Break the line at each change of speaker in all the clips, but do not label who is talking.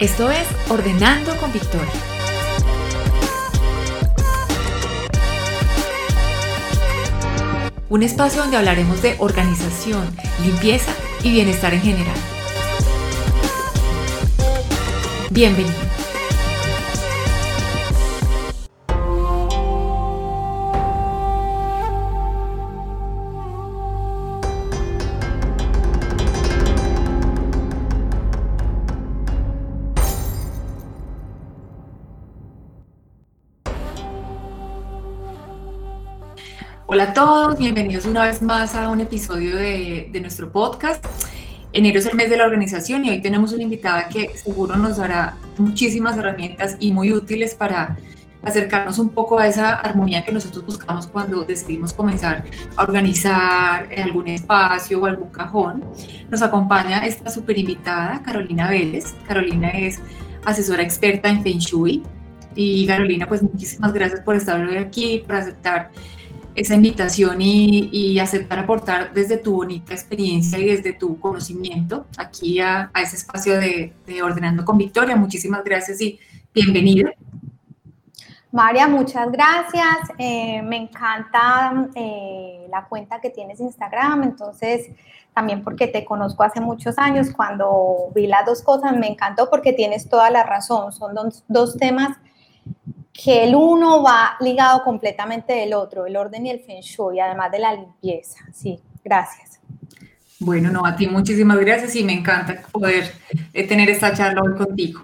Esto es Ordenando con Victoria. Un espacio donde hablaremos de organización, limpieza y bienestar en general. Bienvenido. Bienvenidos una vez más a un episodio de, nuestro podcast. Enero es el mes de la organización y hoy tenemos una invitada que seguro nos dará muchísimas herramientas y muy útiles para acercarnos un poco a esa armonía que nosotros buscamos cuando decidimos comenzar a organizar algún espacio o algún cajón. Nos acompaña esta super invitada, Carolina Vélez. Carolina es asesora experta en Feng Shui. Y Carolina, pues muchísimas gracias por estar hoy aquí, por aceptar esa invitación y, aceptar aportar desde tu bonita experiencia y desde tu conocimiento aquí a, ese espacio de, Ordenando con Victoria. Muchísimas gracias y bienvenida.
María, muchas gracias. Eh, me encanta eh, la cuenta que tienes Instagram, entonces también porque te conozco hace muchos años, cuando vi las dos cosas me encantó porque tienes toda la razón. Son dos, dos temas que el uno va ligado completamente del otro, el orden y el feng shui, además de la limpieza. Sí, gracias.
Bueno, no, a ti muchísimas gracias y me encanta poder eh, tener esta charla hoy contigo.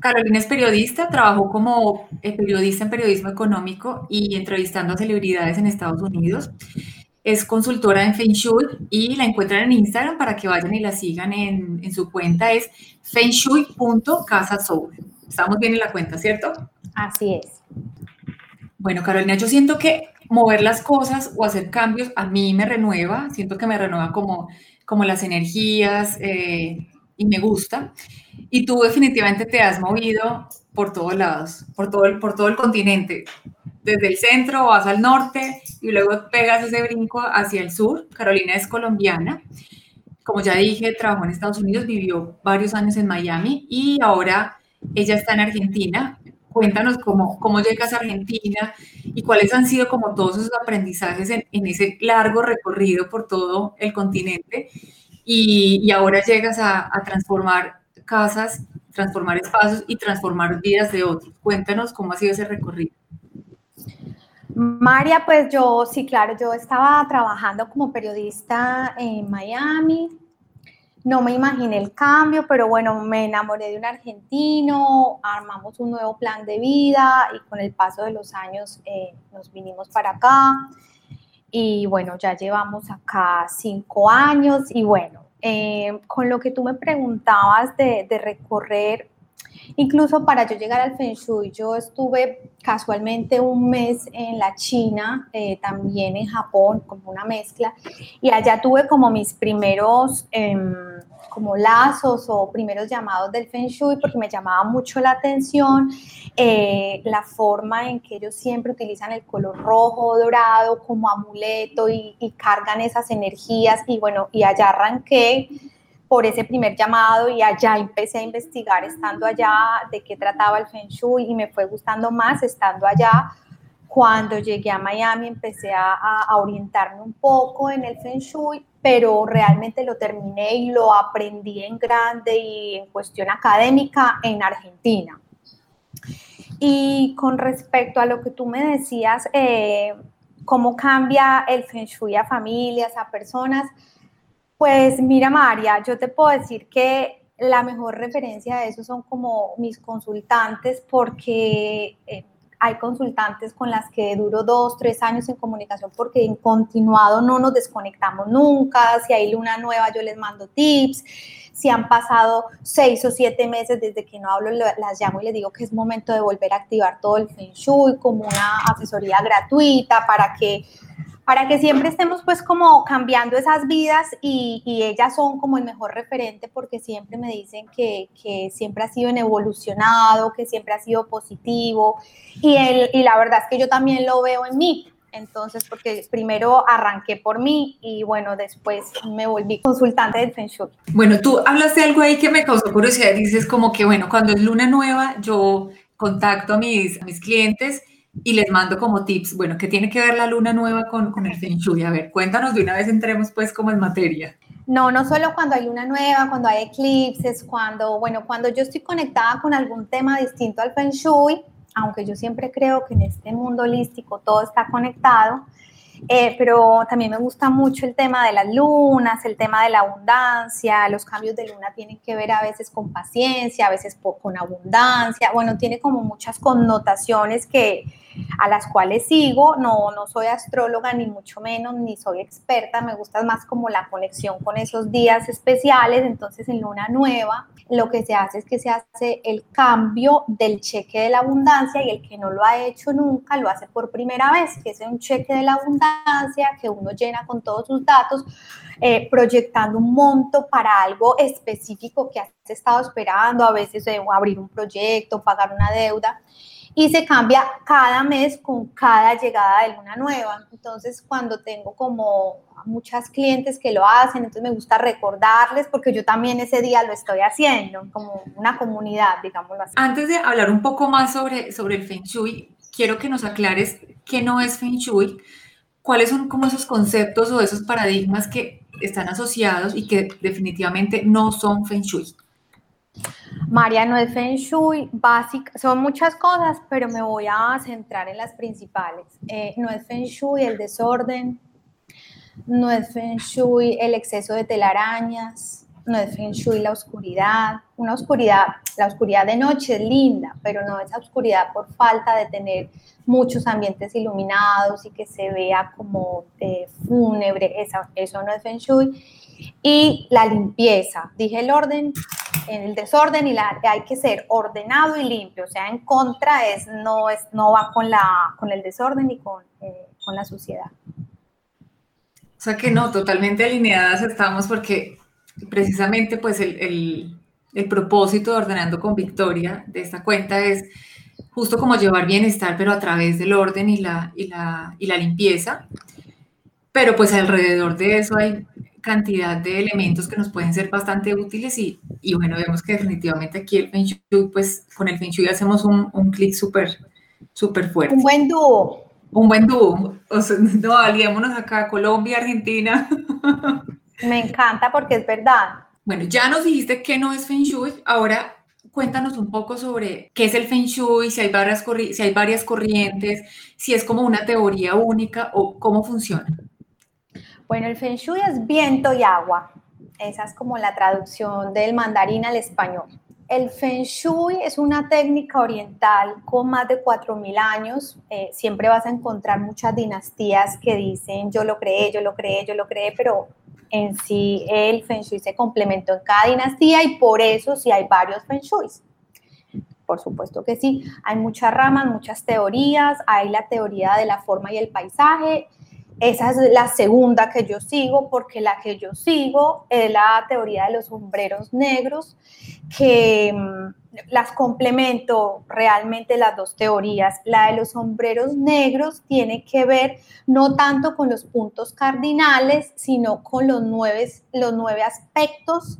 Carolina es periodista, trabajó como eh, periodista en periodismo económico y entrevistando a celebridades en Estados Unidos. Es consultora en Feng Shui y la encuentran en Instagram para que vayan y la sigan en, su cuenta, es fengshui.casasoul. Estamos bien en la cuenta, ¿cierto?
Así es.
Bueno, Carolina, yo siento que mover las cosas o hacer cambios a mí me renueva, siento que me renueva como, como las energías eh, y me gusta. Y tú definitivamente te has movido por todos lados, por todo el, por todo el continente. Desde el centro vas al norte y luego pegas ese brinco hacia el sur. Carolina es colombiana. Como ya dije, trabajó en Estados Unidos, vivió varios años en Miami y ahora ella está en Argentina. Cuéntanos cómo, cómo llegas a Argentina y cuáles han sido como todos esos aprendizajes en, ese largo recorrido por todo el continente. Y, ahora llegas a, transformar casas, transformar espacios y transformar vidas de otros. Cuéntanos cómo ha sido ese recorrido.
María, pues yo, sí, claro, yo estaba trabajando como periodista en Miami, no me imaginé el cambio, pero bueno, me enamoré de un argentino, armamos un nuevo plan de vida y con el paso de los años eh, nos vinimos para acá. Y bueno, ya llevamos acá cinco años y bueno, eh, con lo que tú me preguntabas de, recorrer, incluso para yo llegar al Feng Shui, yo estuve casualmente un mes en la China, eh, también en Japón, como una mezcla, y allá tuve como mis primeros... Em, como lazos o primeros llamados del Feng Shui porque me llamaba mucho la atención eh, la forma en que ellos siempre utilizan el color rojo, dorado como amuleto y, cargan esas energías. Y bueno, y allá arranqué por ese primer llamado y allá empecé a investigar estando allá de qué trataba el Feng Shui y me fue gustando más estando allá. Cuando llegué a Miami empecé a, a orientarme un poco en el Feng Shui pero realmente lo terminé y lo aprendí en grande y en cuestión académica en Argentina. Y con respecto a lo que tú me decías, eh, cómo cambia el Feng Shui a familias, a personas, pues mira María, yo te puedo decir que la mejor referencia de eso son como mis consultantes porque eh, hay consultantes con las que duro dos, tres años en comunicación porque en continuado no nos desconectamos nunca. Si hay luna nueva, yo les mando tips. Si han pasado seis o siete meses desde que no hablo, las llamo y les digo que es momento de volver a activar todo el Feng como una asesoría gratuita para que para que siempre estemos pues como cambiando esas vidas y, ellas son como el mejor referente porque siempre me dicen que, siempre ha sido en evolucionado, que siempre ha sido positivo y, el, y la verdad es que yo también lo veo en mí. Entonces, porque primero arranqué por mí y bueno, después me volví consultante del Feng Shui.
Bueno, tú hablaste algo ahí que me causó curiosidad. Dices como que, bueno, cuando es luna nueva, yo contacto a mis, a mis clientes y les mando como tips. Bueno, ¿qué tiene que ver la luna nueva con, con el Feng Shui? A ver, cuéntanos de una vez, entremos pues como en materia.
No, no solo cuando hay luna nueva, cuando hay eclipses, cuando, bueno, cuando yo estoy conectada con algún tema distinto al Feng Shui, aunque yo siempre creo que en este mundo holístico todo está conectado, eh, pero también me gusta mucho el tema de las lunas, el tema de la abundancia, los cambios de luna tienen que ver a veces con paciencia, a veces con abundancia, bueno, tiene como muchas connotaciones que a las cuales sigo, no, no soy astróloga ni mucho menos, ni soy experta, me gusta más como la conexión con esos días especiales, entonces en luna nueva lo que se hace es que se hace el cambio del cheque de la abundancia y el que no lo ha hecho nunca lo hace por primera vez, que es un cheque de la abundancia que uno llena con todos sus datos, eh, proyectando un monto para algo específico que has estado esperando, a veces eh, abrir un proyecto, pagar una deuda y se cambia cada mes con cada llegada de luna nueva. Entonces, cuando tengo como muchas clientes que lo hacen, entonces me gusta recordarles porque yo también ese día lo estoy haciendo, como una comunidad, digámoslo así.
Antes de hablar un poco más sobre, sobre el Feng Shui, quiero que nos aclares qué no es Feng Shui, cuáles son como esos conceptos o esos paradigmas que están asociados y que definitivamente no son Feng Shui.
María, no es Feng Shui, básica, son muchas cosas, pero me voy a centrar en las principales. Eh, no es Feng Shui el desorden, no es Feng Shui el exceso de telarañas, no es Feng Shui la oscuridad. Una oscuridad, la oscuridad de noche es linda, pero no esa oscuridad por falta de tener muchos ambientes iluminados y que se vea como eh, fúnebre, eso no es Feng Shui. Y la limpieza, dije el orden, en el desorden y la, hay que ser ordenado y limpio, o sea, en contra es no, es, no va con, la, con el desorden ni con, eh, con la suciedad.
O sea que no, totalmente alineadas estamos porque precisamente pues el, el, el propósito de Ordenando con Victoria de esta cuenta es justo como llevar bienestar, pero a través del orden y la, y la, y la limpieza. Pero pues alrededor de eso hay cantidad de elementos que nos pueden ser bastante útiles y, y bueno, vemos que definitivamente aquí el Feng Shui, pues con el Feng Shui hacemos un, un clic súper, súper fuerte.
Un buen dúo.
Un buen dúo. O sea, no, aliémonos acá, Colombia, Argentina.
Me encanta porque es verdad.
Bueno, ya nos dijiste que no es Feng Shui, ahora cuéntanos un poco sobre qué es el Feng Shui, si hay varias, si hay varias corrientes, si es como una teoría única o cómo funciona.
Bueno, el Feng Shui es viento y agua. Esa es como la traducción del mandarín al español. El Feng Shui es una técnica oriental con más de 4.000 años. Eh, siempre vas a encontrar muchas dinastías que dicen yo lo creé, yo lo creé, yo lo creé, pero en sí el Feng Shui se complementó en cada dinastía y por eso sí hay varios Feng Shuis. Por supuesto que sí, hay muchas ramas, muchas teorías, hay la teoría de la forma y el paisaje, esa es la segunda que yo sigo, porque la que yo sigo es la teoría de los sombreros negros, que mm, las complemento realmente las dos teorías. La de los sombreros negros tiene que ver no tanto con los puntos cardinales, sino con los nueve, los nueve aspectos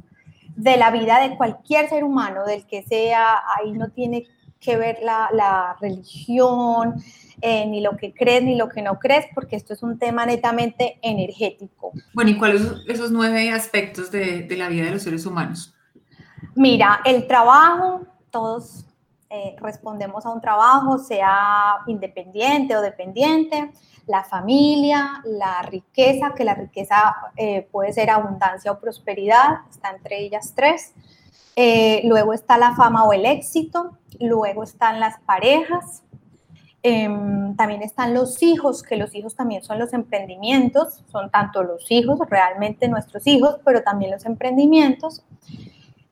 de la vida de cualquier ser humano, del que sea, ahí no tiene que ver la, la religión, eh, ni lo que crees ni lo que no crees, porque esto es un tema netamente energético.
Bueno, ¿y cuáles son esos nueve aspectos de, de la vida de los seres humanos?
Mira, el trabajo, todos eh, respondemos a un trabajo, sea independiente o dependiente, la familia, la riqueza, que la riqueza eh, puede ser abundancia o prosperidad, está entre ellas tres. luego está la fama o el éxito, luego están las parejas, Em, también están los hijos, que los hijos también son los emprendimientos, son tanto los hijos, realmente nuestros hijos, pero también los emprendimientos.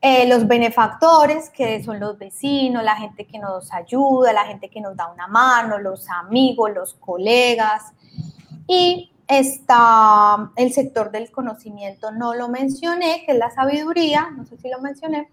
Eh, los benefactores, que son los vecinos, la gente que nos ayuda, la gente que nos da una mano, los amigos, los colegas. Y está el sector del conocimiento, no lo mencioné, que es la sabiduría, no sé si lo mencioné,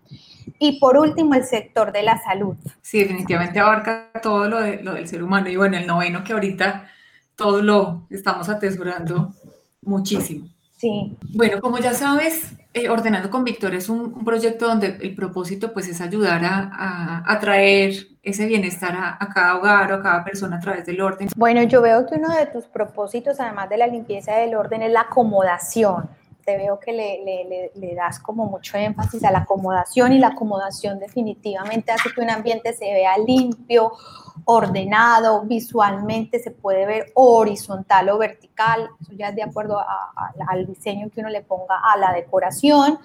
y por último el sector de la salud.
Sí, definitivamente abarca todo lo, de, lo del ser humano y bueno, el noveno que ahorita todos lo estamos atesorando muchísimo.
Sí.
Bueno, como ya sabes, eh, Ordenando con Victoria es un, proyecto donde el propósito pues es ayudar a, a, traer ese bienestar a, a, cada hogar o a cada persona a través del orden.
Bueno, yo veo que uno de tus propósitos, además de la limpieza del orden, es la acomodación te veo que le, le, das como mucho énfasis a la acomodación y la acomodación definitivamente hace que un ambiente se vea limpio, ordenado, visualmente se puede ver horizontal o vertical, eso ya es de acuerdo al diseño que uno le ponga a la decoración.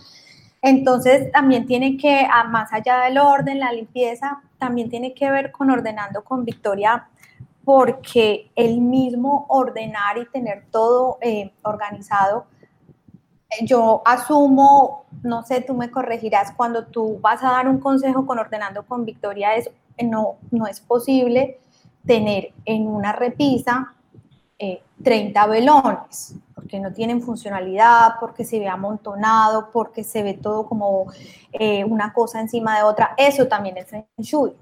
Entonces también tiene que, más allá del orden, la limpieza, también tiene que ver con ordenando con Victoria porque el mismo ordenar y tener todo eh, organizado yo asumo, no sé, tú me corregirás, cuando tú vas a dar un consejo con Ordenando con Victoria, es, no, no es posible tener en una repisa 30 eh, velones, porque no tienen funcionalidad, porque se ve amontonado, porque se ve todo como eh, una cosa encima de otra. Eso también es Feng Shui.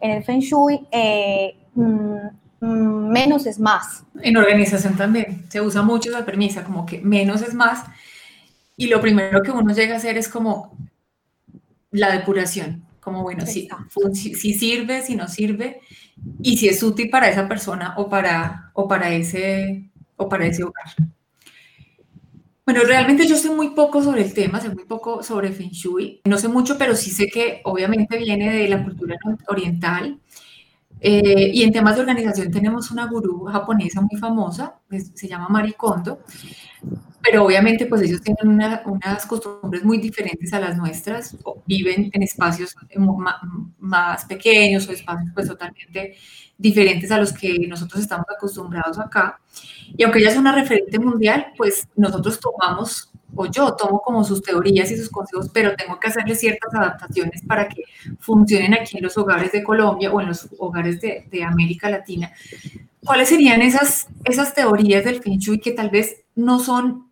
En el Feng Shui, eh, mm, mm, menos es más.
En organización también se usa mucho la premisa, como que menos es más y lo primero que uno llega a hacer es como la depuración, como bueno, si, si, sirve, si no sirve, y si es útil para esa persona o para, o para, ese, o para ese hogar. Bueno, realmente yo sé muy poco sobre el tema, sé muy poco sobre Feng Shui. No sé mucho, pero sí sé que obviamente viene de la cultura oriental. Eh, y en temas de organización tenemos una gurú japonesa muy famosa, se llama Marie Kondo, pero obviamente pues ellos tienen unas costumbres muy diferentes a las nuestras, viven en espacios más, pequeños o espacios pues totalmente diferentes a los que nosotros estamos acostumbrados acá. Y aunque ella es una referente mundial, pues nosotros tomamos, o yo tomo como sus teorías y sus consejos, pero tengo que hacerle ciertas adaptaciones para que funcionen aquí en los hogares de Colombia o en los hogares de, de América Latina. ¿Cuáles serían esas, esas teorías del Feng Shui que tal vez no son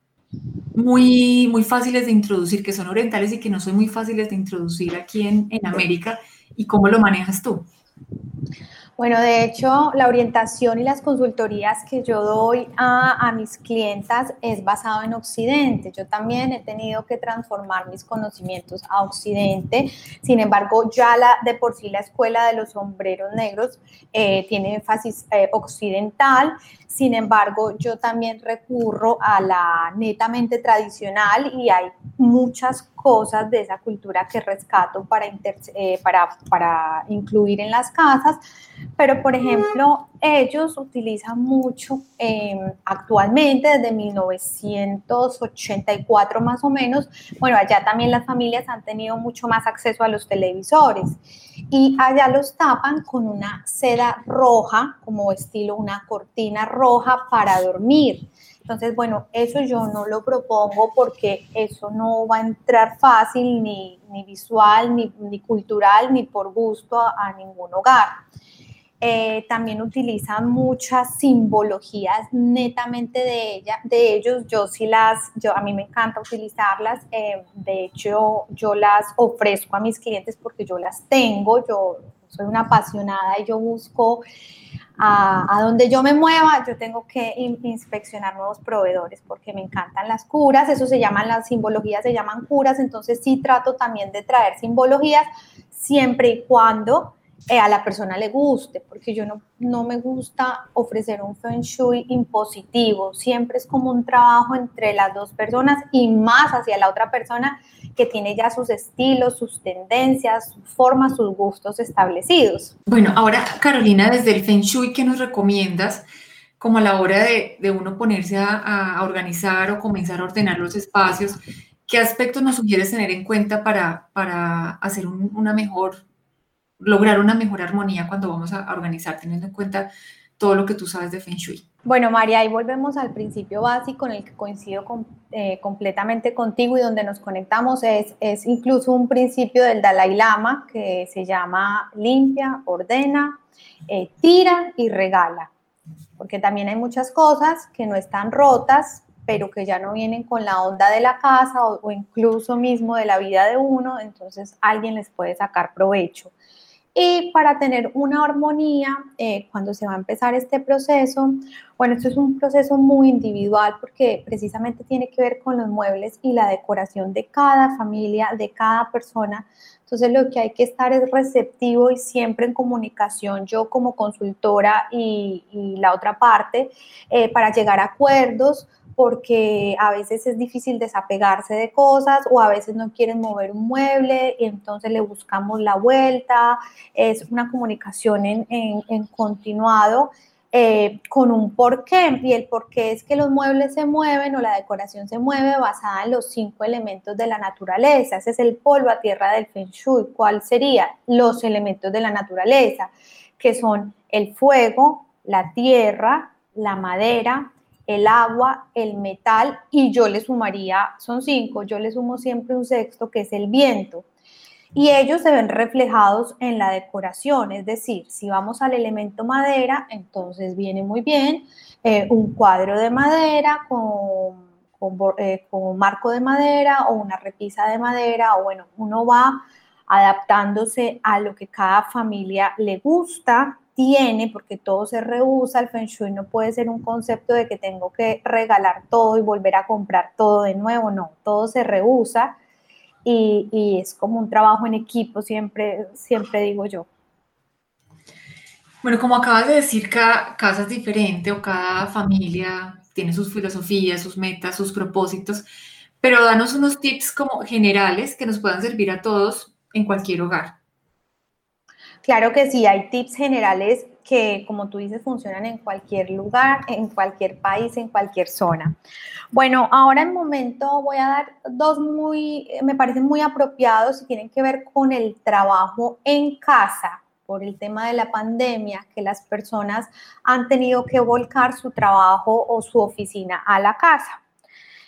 muy, muy fáciles de introducir, que son orientales y que no son muy fáciles de introducir aquí en, en América. ¿Y cómo lo manejas tú?
Bueno, de hecho, la orientación y las consultorías que yo doy a, mis clientas es basado en Occidente. Yo también he tenido que transformar mis conocimientos a Occidente. Sin embargo, ya la, de por sí la escuela de los sombreros negros eh, tiene énfasis eh, occidental. Sin embargo, yo también recurro a la netamente tradicional y hay muchas cosas de esa cultura que rescato para, eh, para, para incluir en las casas. Pero, por ejemplo, ellos utilizan mucho em, actualmente, desde 1984 más o menos, bueno, allá también las familias han tenido mucho más acceso a los televisores y allá los tapan con una seda roja, como estilo una cortina roja para dormir. Entonces, bueno, eso yo no lo propongo porque eso no va a entrar fácil ni, ni visual, ni, ni, cultural, ni por gusto a ningún hogar. Eh, también utilizan muchas simbologías netamente de, ella, de ellos. Yo sí las, yo, a mí me encanta utilizarlas. Eh, de hecho, yo las ofrezco a mis clientes porque yo las tengo. Yo soy una apasionada y yo busco a, donde yo me mueva, yo tengo que inspeccionar nuevos proveedores porque me encantan las curas. Eso se llaman las simbologías, se llaman curas. Entonces sí trato también de traer simbologías siempre y cuando eh, a la persona le guste, porque yo no, no me gusta ofrecer un feng shui impositivo, siempre es como un trabajo entre las dos personas y más hacia la otra persona que tiene ya sus estilos, sus tendencias, sus formas, sus gustos establecidos.
Bueno, ahora Carolina, desde el feng shui, ¿qué nos recomiendas? como a la hora de, de uno ponerse a, a, organizar o comenzar a ordenar los espacios, ¿qué aspectos nos sugieres tener en cuenta para, para hacer un, una mejor lograr una mejor armonía cuando vamos a organizar, teniendo en cuenta todo lo que tú sabes de Feng Shui.
Bueno, María, ahí volvemos al principio básico en el que coincido eh, completamente contigo y donde nos conectamos es, es incluso un principio del Dalai Lama que se llama limpia, ordena, eh, tira y regala. Porque también hay muchas cosas que no están rotas, pero que ya no vienen con la onda de la casa o, o incluso mismo de la vida de uno, entonces alguien les puede sacar provecho. Y para tener una armonía, eh, cuando se va a empezar este proceso, bueno, esto es un proceso muy individual porque precisamente tiene que ver con los muebles y la decoración de cada familia, de cada persona. Entonces lo que hay que estar es receptivo y siempre en comunicación, yo como consultora y, la otra parte, eh, para llegar a acuerdos porque a veces es difícil desapegarse de cosas o a veces no quieren mover un mueble y entonces le buscamos la vuelta. Es una comunicación en, en, continuado eh, con un porqué y el porqué es que los muebles se mueven o la decoración se mueve basada en los cinco elementos de la naturaleza. Ese es el polvo a tierra del Feng Shui. ¿Cuál serían los elementos de la naturaleza? Que son el fuego, la tierra, la madera, el agua, el metal y yo le sumaría, son cinco, yo le sumo siempre un sexto que es el viento. Y ellos se ven reflejados en la decoración, es decir, si vamos al elemento madera, entonces viene muy bien eh, un cuadro de madera con, eh, con, un marco de madera o una repisa de madera, o bueno, uno va adaptándose a lo que cada familia le gusta tiene, porque todo se rehúsa, el Feng Shui no puede ser un concepto de que tengo que regalar todo y volver a comprar todo de nuevo, no, todo se rehúsa y, es como un trabajo en equipo, siempre, siempre digo yo.
Bueno, como acabas de decir, cada casa es diferente o cada familia tiene sus filosofías, sus metas, sus propósitos, pero danos unos tips como generales que nos puedan servir a todos en cualquier hogar.
Claro que sí, hay tips generales que, como tú dices, funcionan en cualquier lugar, en cualquier país, en cualquier zona. Bueno, ahora en momento voy a dar dos muy, me parecen muy apropiados y tienen que ver con el trabajo en casa por el tema de la pandemia, que las personas han tenido que volcar su trabajo o su oficina a la casa.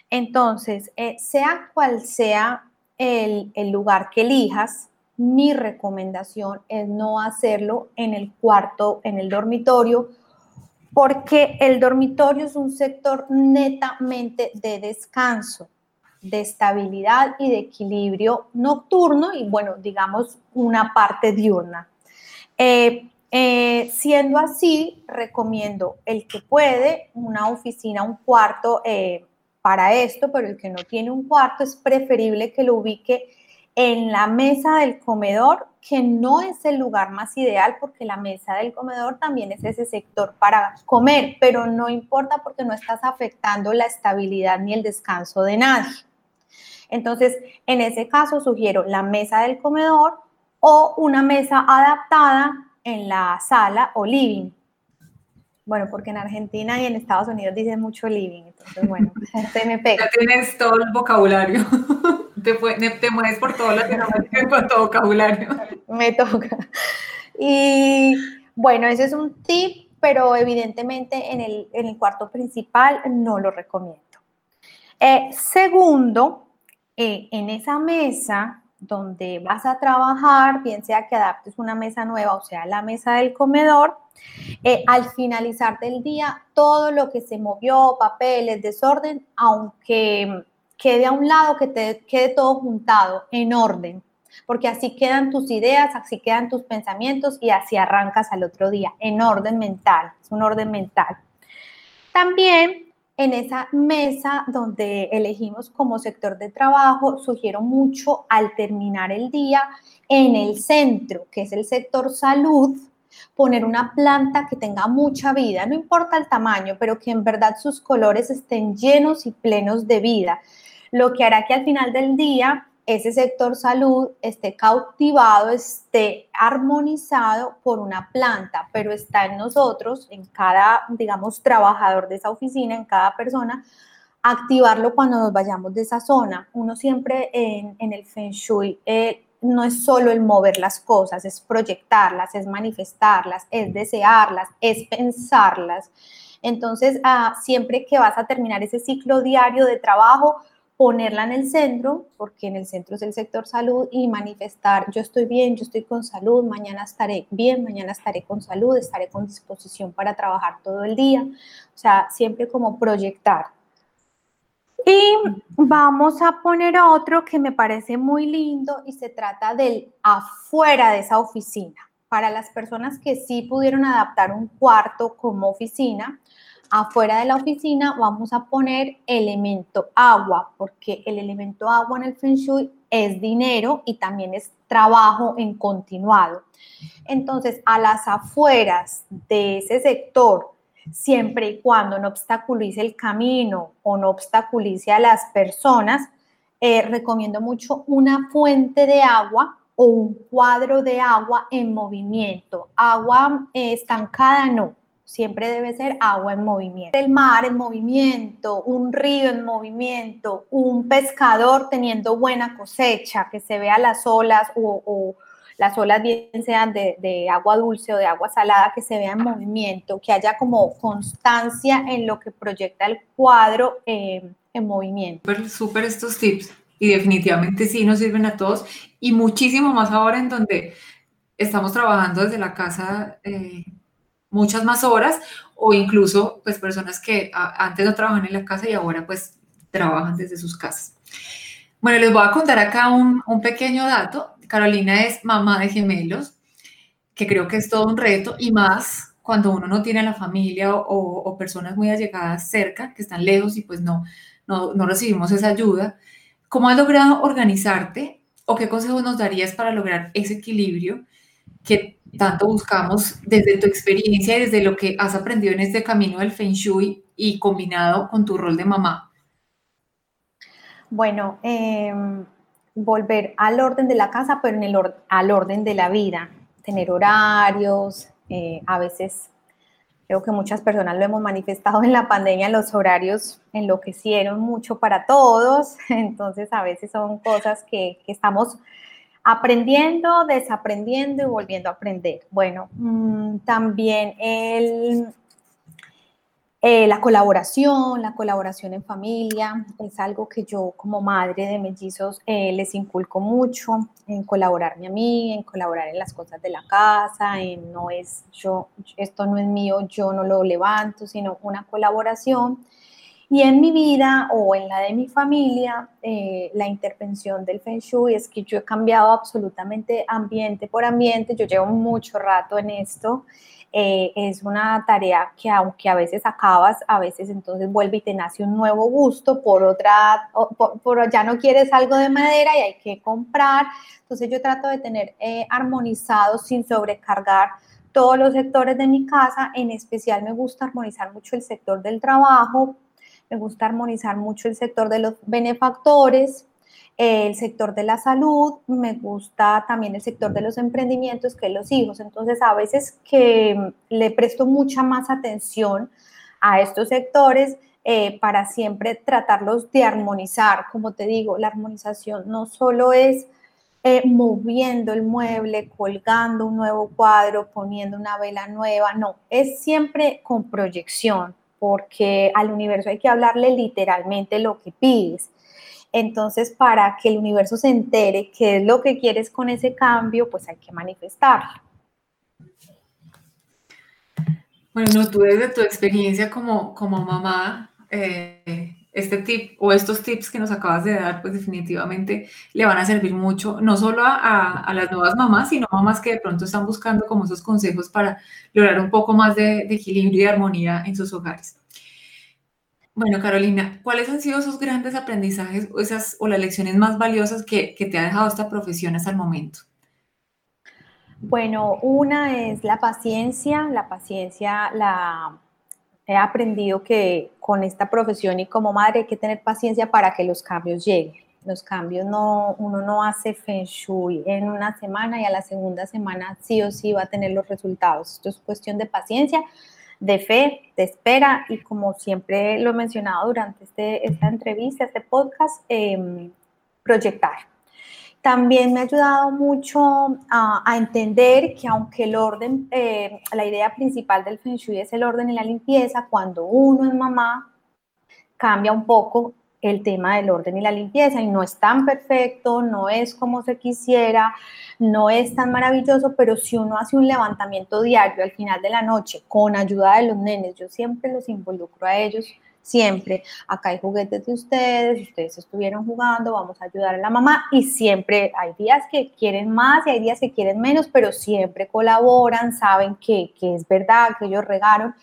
Entonces, eh, sea cual sea el, el lugar que elijas, mi recomendación es no hacerlo en el cuarto, en el dormitorio, porque el dormitorio es un sector netamente de descanso, de estabilidad y de equilibrio nocturno y, bueno, digamos, una parte diurna. Eh, eh, siendo así, recomiendo el que puede, una oficina, un cuarto eh, para esto, pero el que no tiene un cuarto es preferible que lo ubique en la mesa del comedor, que no es el lugar más ideal porque la mesa del comedor también es ese sector para comer, pero no importa porque no estás afectando la estabilidad ni el descanso de nadie. Entonces, en ese caso sugiero la mesa del comedor o una mesa adaptada en la sala o living. Bueno, porque en Argentina y en Estados Unidos dicen mucho living, entonces bueno, se me pega.
Ya tienes todo el vocabulario. Te, te mueves por todo lo que no me todo vocabulario.
Me toca. Y bueno, ese es un tip, pero evidentemente en el, en el cuarto principal no lo recomiendo. Eh, segundo, eh, en esa mesa donde vas a trabajar, bien sea que adaptes una mesa nueva o sea la mesa del comedor, eh, al finalizar del día, todo lo que se movió, papeles, desorden, aunque quede a un lado, que te quede todo juntado, en orden, porque así quedan tus ideas, así quedan tus pensamientos y así arrancas al otro día, en orden mental, es un orden mental. También en esa mesa donde elegimos como sector de trabajo, sugiero mucho al terminar el día en el centro, que es el sector salud, poner una planta que tenga mucha vida, no importa el tamaño, pero que en verdad sus colores estén llenos y plenos de vida, lo que hará que al final del día ese sector salud esté cautivado, esté armonizado por una planta, pero está en nosotros, en cada, digamos, trabajador de esa oficina, en cada persona, activarlo cuando nos vayamos de esa zona. Uno siempre en, el Feng Shui eh, no es solo el mover las cosas, es proyectarlas, es manifestarlas, es desearlas, es pensarlas. Entonces, ah, siempre que vas a terminar ese ciclo diario de trabajo, ponerla en el centro, porque en el centro es el sector salud, y manifestar, yo estoy bien, yo estoy con salud, mañana estaré bien, mañana estaré con salud, estaré con disposición para trabajar todo el día, o sea, siempre como proyectar. Y vamos a poner otro que me parece muy lindo y se trata del afuera de esa oficina. para las personas que sí pudieron adaptar un cuarto como oficina, afuera de la oficina vamos a poner elemento agua, porque el elemento agua en el Feng Shui es dinero y también es trabajo en continuado. Entonces, a las afueras de ese sector, siempre y cuando no obstaculice el camino o no obstaculice a las personas, eh, recomiendo mucho una fuente de agua o un cuadro de agua en movimiento. Agua eh, estancada no, siempre debe ser agua en movimiento. El mar en movimiento, un río en movimiento, un pescador teniendo buena cosecha, que se vea las olas o, las olas bien sean de, agua dulce o de agua salada, que se vea en movimiento, que haya como constancia en lo que proyecta el cuadro eh, en movimiento.
Súper estos tips y definitivamente sí nos sirven a todos y muchísimo más ahora en donde estamos trabajando desde la casa eh, muchas más horas o incluso pues personas que antes no trabajaban en la casa y ahora pues trabajan desde sus casas. Bueno, les voy a contar acá un, un pequeño dato. Carolina es mamá de gemelos, que creo que es todo un reto y más cuando uno no tiene la familia o, o, personas muy allegadas cerca, que están lejos y pues no, no, no recibimos esa ayuda. ¿Cómo has logrado organizarte o qué consejos nos darías para lograr ese equilibrio que tanto buscamos desde tu experiencia y desde lo que has aprendido en este camino del Feng Shui y combinado con tu rol de mamá?
Bueno, em, volver al orden de la casa, pero en el al orden de la vida, tener horarios, eh, a veces Creo que muchas personas lo hemos manifestado en la pandemia, los horarios enloquecieron mucho para todos, entonces a veces son cosas que, estamos aprendiendo, desaprendiendo y volviendo a aprender. Bueno, mm, también el, eh, la colaboración, la colaboración en familia, es algo que yo como madre de mellizos eh, les inculco mucho, en colaborarme a mí, en colaborar en las cosas de la casa, en no es yo, esto no es mío, yo no lo levanto, sino una colaboración. Y en mi vida o en la de mi familia, eh, la intervención del Feng Shui es que yo he cambiado absolutamente ambiente por ambiente, yo llevo mucho rato en esto eh, es una tarea que aunque a veces acabas, a veces entonces vuelve y te nace un nuevo gusto por otra, por, ya no quieres algo de madera y hay que comprar. Entonces yo trato de tener eh, armonizado sin sobrecargar todos los sectores de mi casa. En especial me gusta armonizar mucho el sector del trabajo, me gusta armonizar mucho el sector de los benefactores, el sector de la salud, me gusta también el sector de los emprendimientos, que los hijos. Entonces, a veces que le presto mucha más atención a estos sectores eh, para siempre tratarlos de armonizar. Como te digo, la armonización no solo es eh, moviendo el mueble, colgando un nuevo cuadro, poniendo una vela nueva, no, es siempre con proyección, porque al universo hay que hablarle literalmente lo que pides. Entonces, para que el universo se entere qué es lo que quieres con ese cambio, pues hay que manifestarlo.
Bueno, tú desde tu experiencia como, como mamá, eh, este tip o estos tips que nos acabas de dar, pues definitivamente le van a servir mucho, no solo a, las nuevas mamás, sino a mamás que de pronto están buscando como esos consejos para lograr un poco más de, de equilibrio y armonía en sus hogares. Bueno, Carolina, ¿cuáles han sido esos grandes aprendizajes o, esas, o las lecciones más valiosas que, te ha dejado esta profesión hasta el momento?
Bueno, una es la paciencia. La paciencia la he aprendido que con esta profesión y como madre hay que tener paciencia para que los cambios lleguen. Los cambios no, uno no hace feng shui en una semana y a la segunda semana sí o sí va a tener los resultados. Esto es cuestión de paciencia de fe, de espera y como siempre lo he mencionado durante este, esta entrevista, este podcast, em, proyectar. También me ha ayudado mucho a, entender que aunque el orden, eh, la idea principal del Feng Shui es el orden y la limpieza, cuando uno es mamá, cambia un poco el tema del orden y la limpieza y no es tan perfecto, no es como se quisiera, no es tan maravilloso, pero si uno hace un levantamiento diario al final de la noche con ayuda de los nenes, yo siempre los involucro a ellos, siempre. Acá hay juguetes de ustedes, ustedes estuvieron jugando, vamos a ayudar a la mamá y siempre hay días que quieren más y hay días que quieren menos, pero siempre colaboran, saben que, que es verdad, que ellos regaron.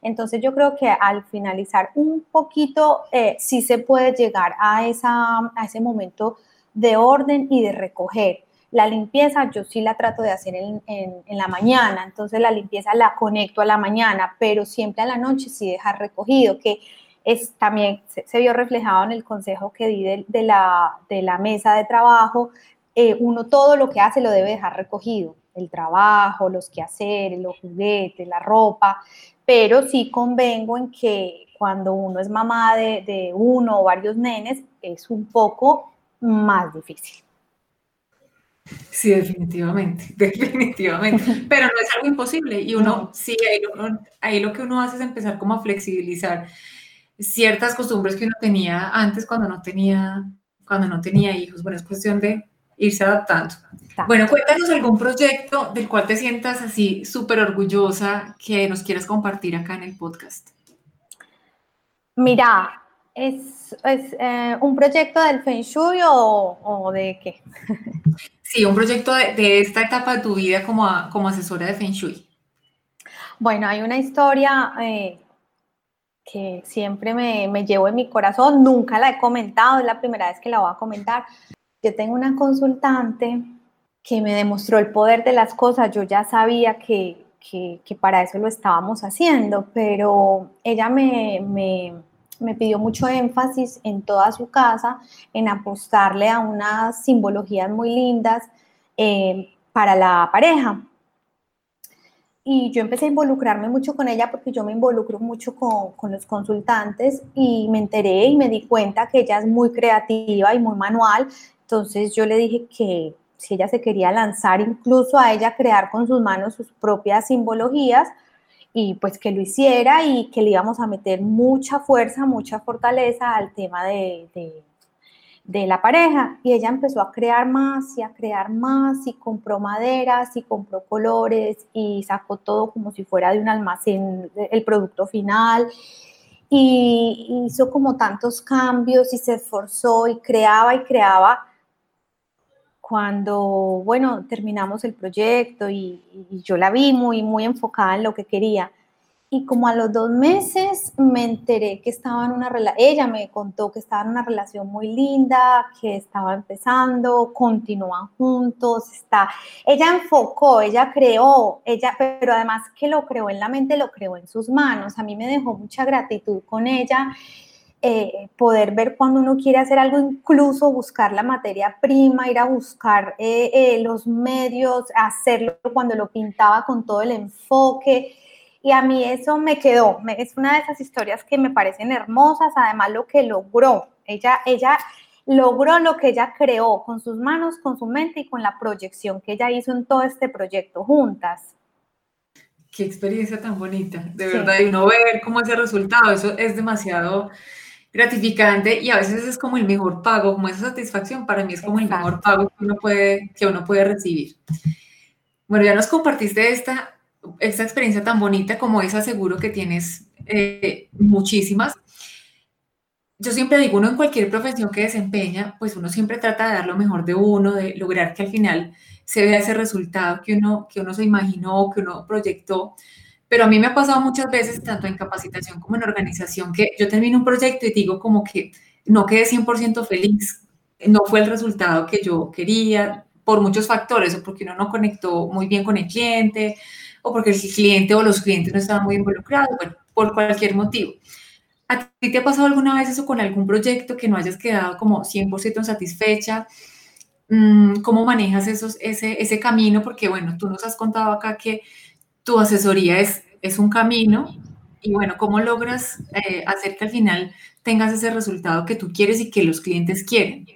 Entonces yo creo que al finalizar un poquito eh, sí se puede llegar a, esa, a ese momento de orden y de recoger. La limpieza yo sí la trato de hacer en, la mañana, entonces la limpieza la conecto a la mañana, pero siempre a la noche sí dejar recogido, que es, también se, vio reflejado en el consejo que di de, la, de la, mesa de trabajo. Eh, uno todo lo que hace lo debe dejar recogido, el trabajo, los quehaceres, los juguetes, la ropa, pero sí convengo en que cuando uno es mamá de, de uno o varios nenes es un poco más difícil.
Sí, definitivamente, definitivamente. Pero no es algo imposible y uno, sí, ahí lo, que uno hace es empezar como a flexibilizar ciertas costumbres que uno tenía antes cuando no tenía, cuando no tenía hijos. Bueno, es cuestión de irse adaptando. Bueno, cuéntanos algún proyecto del cual te sientas así súper orgullosa que nos quieras compartir acá en el podcast.
Mira, ¿es, eh, un proyecto del Feng Shui o de qué?
Sí, un proyecto de, esta etapa de tu vida como, como asesora de Feng Shui.
Bueno, hay una historia eh, que siempre me, me, llevo en mi corazón, nunca la he comentado, es la primera vez que la voy a comentar. Yo tengo una consultante que me demostró el poder de las cosas, yo ya sabía que, que, que para eso lo estábamos haciendo, pero ella me, me me pidió mucho énfasis en toda su casa, en apostarle a unas simbologías muy lindas eh, para la pareja. Y yo empecé a involucrarme mucho con ella porque yo me involucro mucho con, con, los consultantes y me enteré y me di cuenta que ella es muy creativa y muy manual. Entonces yo le dije que si ella se quería lanzar incluso a ella crear con sus manos sus propias simbologías, y pues que lo hiciera y que le íbamos a meter mucha fuerza, mucha fortaleza al tema de, de, la pareja. Y ella empezó a crear más y a crear más y compró maderas y compró colores y sacó todo como si fuera de un almacén el producto final. Y hizo como tantos cambios y se esforzó y creaba y creaba cuando, bueno, terminamos el proyecto y, yo la vi muy, muy enfocada en lo que quería. Y como a los dos meses me enteré que estaba en una relación, ella me contó que estaba en una relación muy linda, que estaba empezando, continúan juntos, está, ella enfocó, ella creó, ella, pero además que lo creó en la mente, lo creó en sus manos. A mí me dejó mucha gratitud con ella eh, poder ver cuando uno quiere hacer algo, incluso buscar la materia prima, ir a buscar eh, eh, los medios, hacerlo cuando lo pintaba con todo el enfoque. Y a mí eso me quedó, es una de esas historias que me parecen hermosas, además lo que logró, ella, ella logró lo que ella creó con sus manos, con su mente y con la proyección que ella hizo en todo este proyecto juntas.
Qué experiencia tan bonita, de verdad, y uno ver cómo ese resultado, eso es demasiado gratificante y a veces es como el mejor pago, como esa satisfacción, para mí es como el mejor pago que uno puede, que uno puede recibir. Bueno, ya nos compartiste esta, esta experiencia tan bonita como esa, seguro que tienes eh, muchísimas. Yo siempre digo, uno en cualquier profesión que desempeña, pues uno siempre trata de dar lo mejor de uno, de lograr que al final se vea ese resultado que uno, que uno se imaginó, que uno proyectó. Pero a mí me ha pasado muchas veces, tanto en capacitación como en organización, que yo termino un proyecto y digo como que no quedé 100% feliz, no fue el resultado que yo quería, por muchos factores, o porque uno no conectó muy bien con el cliente, o porque el cliente o los clientes no estaban muy involucrados, bueno, por cualquier motivo. ¿A ti te ha pasado alguna vez eso con algún proyecto que no hayas quedado como 100% satisfecha? Mm, ¿Cómo manejas esos, ese, ese camino? Porque, bueno, tú nos has contado acá que tu asesoría es, es un camino y bueno, ¿cómo logras eh, hacer que al final tengas ese resultado que tú quieres y que los clientes quieren?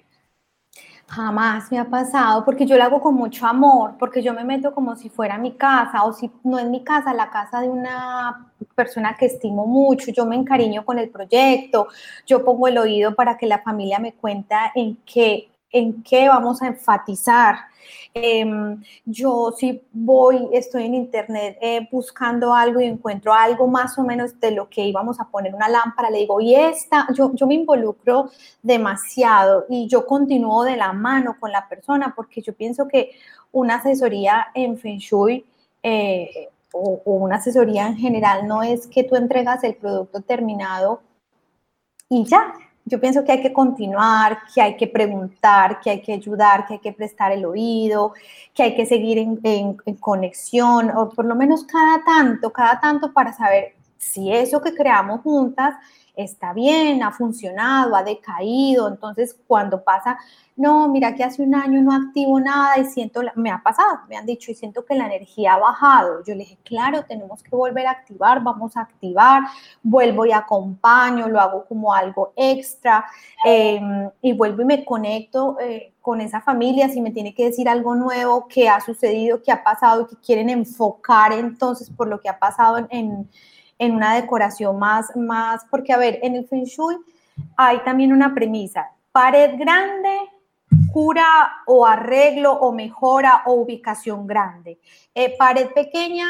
Jamás me ha pasado porque yo lo hago con mucho amor, porque yo me meto como si fuera mi casa o si no es mi casa, la casa de una persona que estimo mucho, yo me encariño con el proyecto, yo pongo el oído para que la familia me cuenta en qué en qué vamos a enfatizar. Em, yo si voy, estoy en internet eh, buscando algo y encuentro algo más o menos de lo que íbamos a poner una lámpara, le digo, y esta, yo, yo me involucro demasiado y yo continúo de la mano con la persona porque yo pienso que una asesoría en Feng Shui eh, o, o una asesoría en general no es que tú entregas el producto terminado y ya, yo pienso que hay que continuar, que hay que preguntar, que hay que ayudar, que hay que prestar el oído, que hay que seguir en, conexión, o por lo menos cada tanto, cada tanto para saber si eso que creamos juntas está bien, ha funcionado, ha decaído. Entonces, cuando pasa, no, mira que hace un año no activo nada y siento, me ha pasado, me han dicho y siento que la energía ha bajado. Yo le dije, claro, tenemos que volver a activar, vamos a activar, vuelvo y acompaño, lo hago como algo extra em, y vuelvo y me conecto eh, con esa familia si me tiene que decir algo nuevo que ha sucedido, que ha pasado y que quieren enfocar entonces por lo que ha pasado en una decoración más, más, porque a ver, en el Feng Shui hay también una premisa, pared grande, cura o arreglo o mejora o ubicación grande, eh, pared pequeña,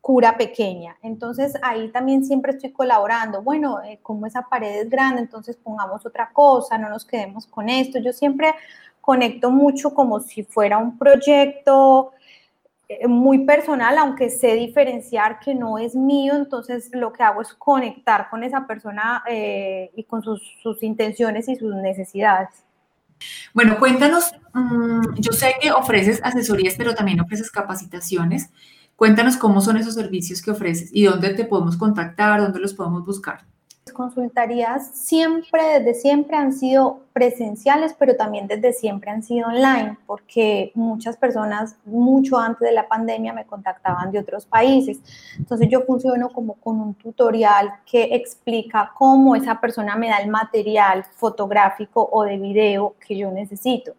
cura pequeña. Entonces ahí también siempre estoy colaborando. Bueno, eh, como esa pared es grande, entonces pongamos otra cosa, no nos quedemos con esto. Yo siempre conecto mucho como si fuera un proyecto muy personal, aunque sé diferenciar que no es mío, entonces lo que hago es conectar con esa persona eh, y con sus, intenciones y sus necesidades.
Bueno, cuéntanos, mm, yo sé que ofreces asesorías, pero también ofreces capacitaciones. Cuéntanos cómo son esos servicios que ofreces y dónde te podemos contactar, dónde los podemos buscar
consultarías siempre, desde siempre han sido presenciales, pero también desde siempre han sido online, porque muchas personas mucho antes de la pandemia me contactaban de otros países. Entonces yo funciono como con un tutorial que explica cómo esa persona me da el material fotográfico o de video que yo necesito.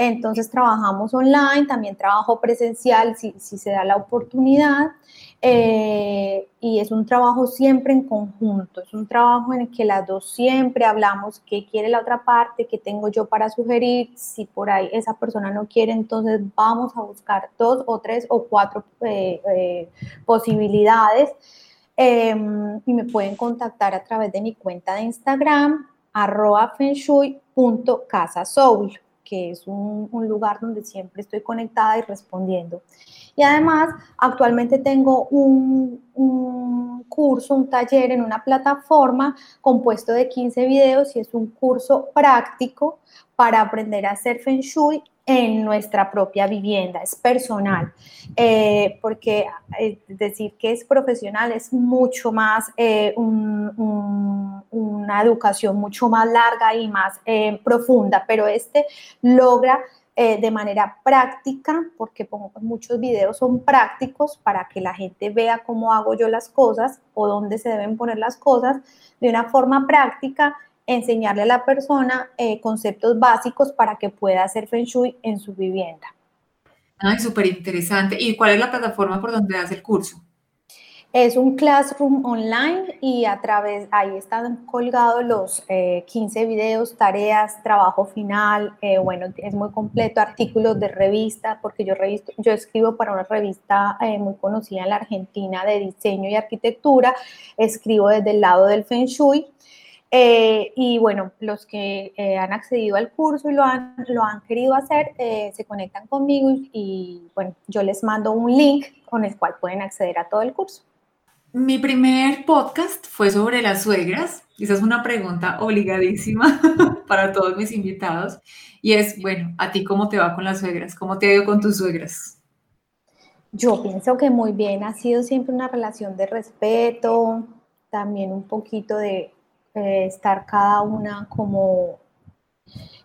Entonces trabajamos online, también trabajo presencial si, si se da la oportunidad. Eh, y es un trabajo siempre en conjunto, es un trabajo en el que las dos siempre hablamos qué quiere la otra parte, qué tengo yo para sugerir, si por ahí esa persona no quiere, entonces vamos a buscar dos o tres o cuatro eh, eh, posibilidades. Em, y me pueden contactar a través de mi cuenta de Instagram arroba fenshui.casasoul que es un, lugar donde siempre estoy conectada y respondiendo. Y además, actualmente tengo un, un, curso, un taller en una plataforma compuesto de 15 videos y es un curso práctico para aprender a hacer Feng Shui en nuestra propia vivienda, es personal, eh, porque eh, decir que es profesional es mucho más eh, una educación mucho más larga y más profunda, pero este logra de manera práctica, porque muchos videos son prácticos para que la gente vea cómo hago yo las cosas o dónde se deben poner las cosas de una forma práctica enseñarle a la persona eh, conceptos básicos para que pueda hacer Feng Shui en su vivienda.
Ay, súper interesante. ¿Y cuál es la plataforma por donde das el curso?
Es un classroom online y a través, ahí están colgados los 15 eh, videos, tareas, trabajo final, eh, bueno, es muy completo, artículos de revista, porque yo, revisto, yo escribo para una revista muy conocida en la Argentina de diseño y arquitectura, escribo desde el lado del Feng Shui eh, y bueno, los que eh, han accedido al curso y lo han, lo han querido hacer, eh, se conectan conmigo y, bueno, yo les mando un link con el cual pueden acceder a todo el curso.
Mi primer podcast fue sobre las suegras. Esa es una pregunta obligadísima para todos mis invitados. Y es, bueno, ¿a ti cómo te va con las suegras? ¿Cómo te ha ido con tus suegras?
Yo pienso que muy bien. Ha sido siempre una relación de respeto, también un poquito de eh, estar cada una como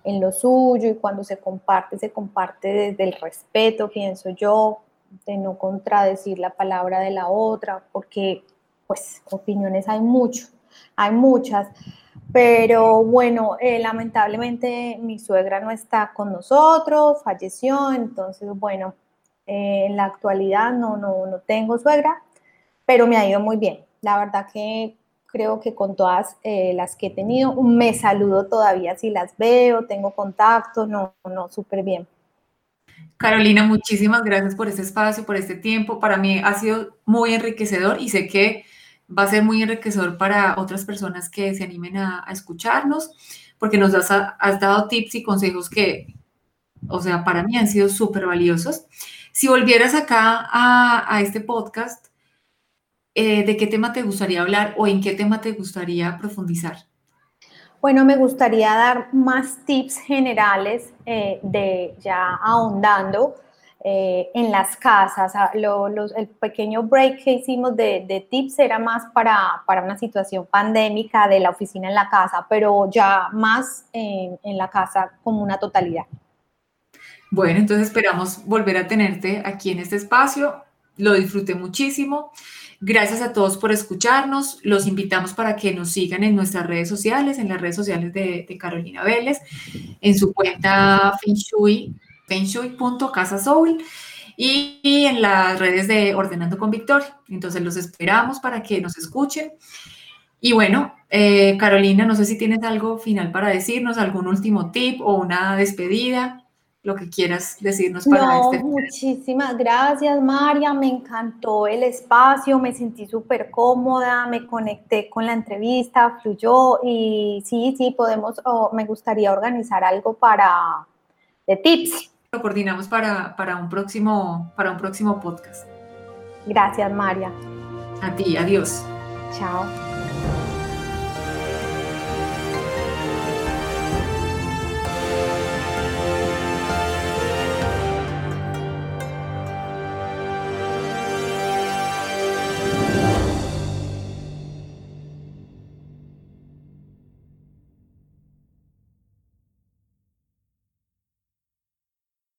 en lo suyo y cuando se comparte, se comparte desde el respeto, pienso yo, de no contradecir la palabra de la otra, porque pues opiniones hay mucho, hay muchas, pero bueno, eh, lamentablemente mi suegra no está con nosotros, falleció, entonces bueno, eh, en la actualidad no, no, no tengo suegra, pero me ha ido muy bien. La verdad que creo que con todas eh, las que he tenido, me saludo todavía si las veo, tengo contacto, no, no, súper bien.
Carolina, muchísimas gracias por este espacio, por este tiempo. Para mí ha sido muy enriquecedor y sé que va a ser muy enriquecedor para otras personas que se animen a, escucharnos, porque nos has, has, dado tips y consejos que, o sea, para mí han sido súper valiosos. Si volvieras acá a, a este podcast, eh, ¿de qué tema te gustaría hablar o en qué tema te gustaría profundizar?
Bueno, me gustaría dar más tips generales eh, de ya ahondando eh, en las casas. Ah, el pequeño break que hicimos de, tips era más para, para, una situación pandémica de la oficina en la casa, pero ya más en, en la casa como una totalidad.
Bueno, entonces esperamos volver a tenerte aquí en este espacio. Lo disfruté muchísimo. Gracias a todos por escucharnos. Los invitamos para que nos sigan en nuestras redes sociales, en las redes sociales de, Carolina Vélez, en su cuenta Fengshui, fengshui.casasoul y, y en las redes de Ordenando con Victoria. Entonces los esperamos para que nos escuchen. Y bueno, eh, Carolina, no sé si tienes algo final para decirnos, algún último tip o una despedida lo que quieras decirnos para no, este.
Muchísimas gracias, María. Me encantó el espacio, me sentí súper cómoda, me conecté con la entrevista, fluyó y sí, sí, podemos, me gustaría organizar algo para de tips.
Lo coordinamos para, para, un próximo, para un próximo podcast.
Gracias, María.
A ti, adiós.
Chao.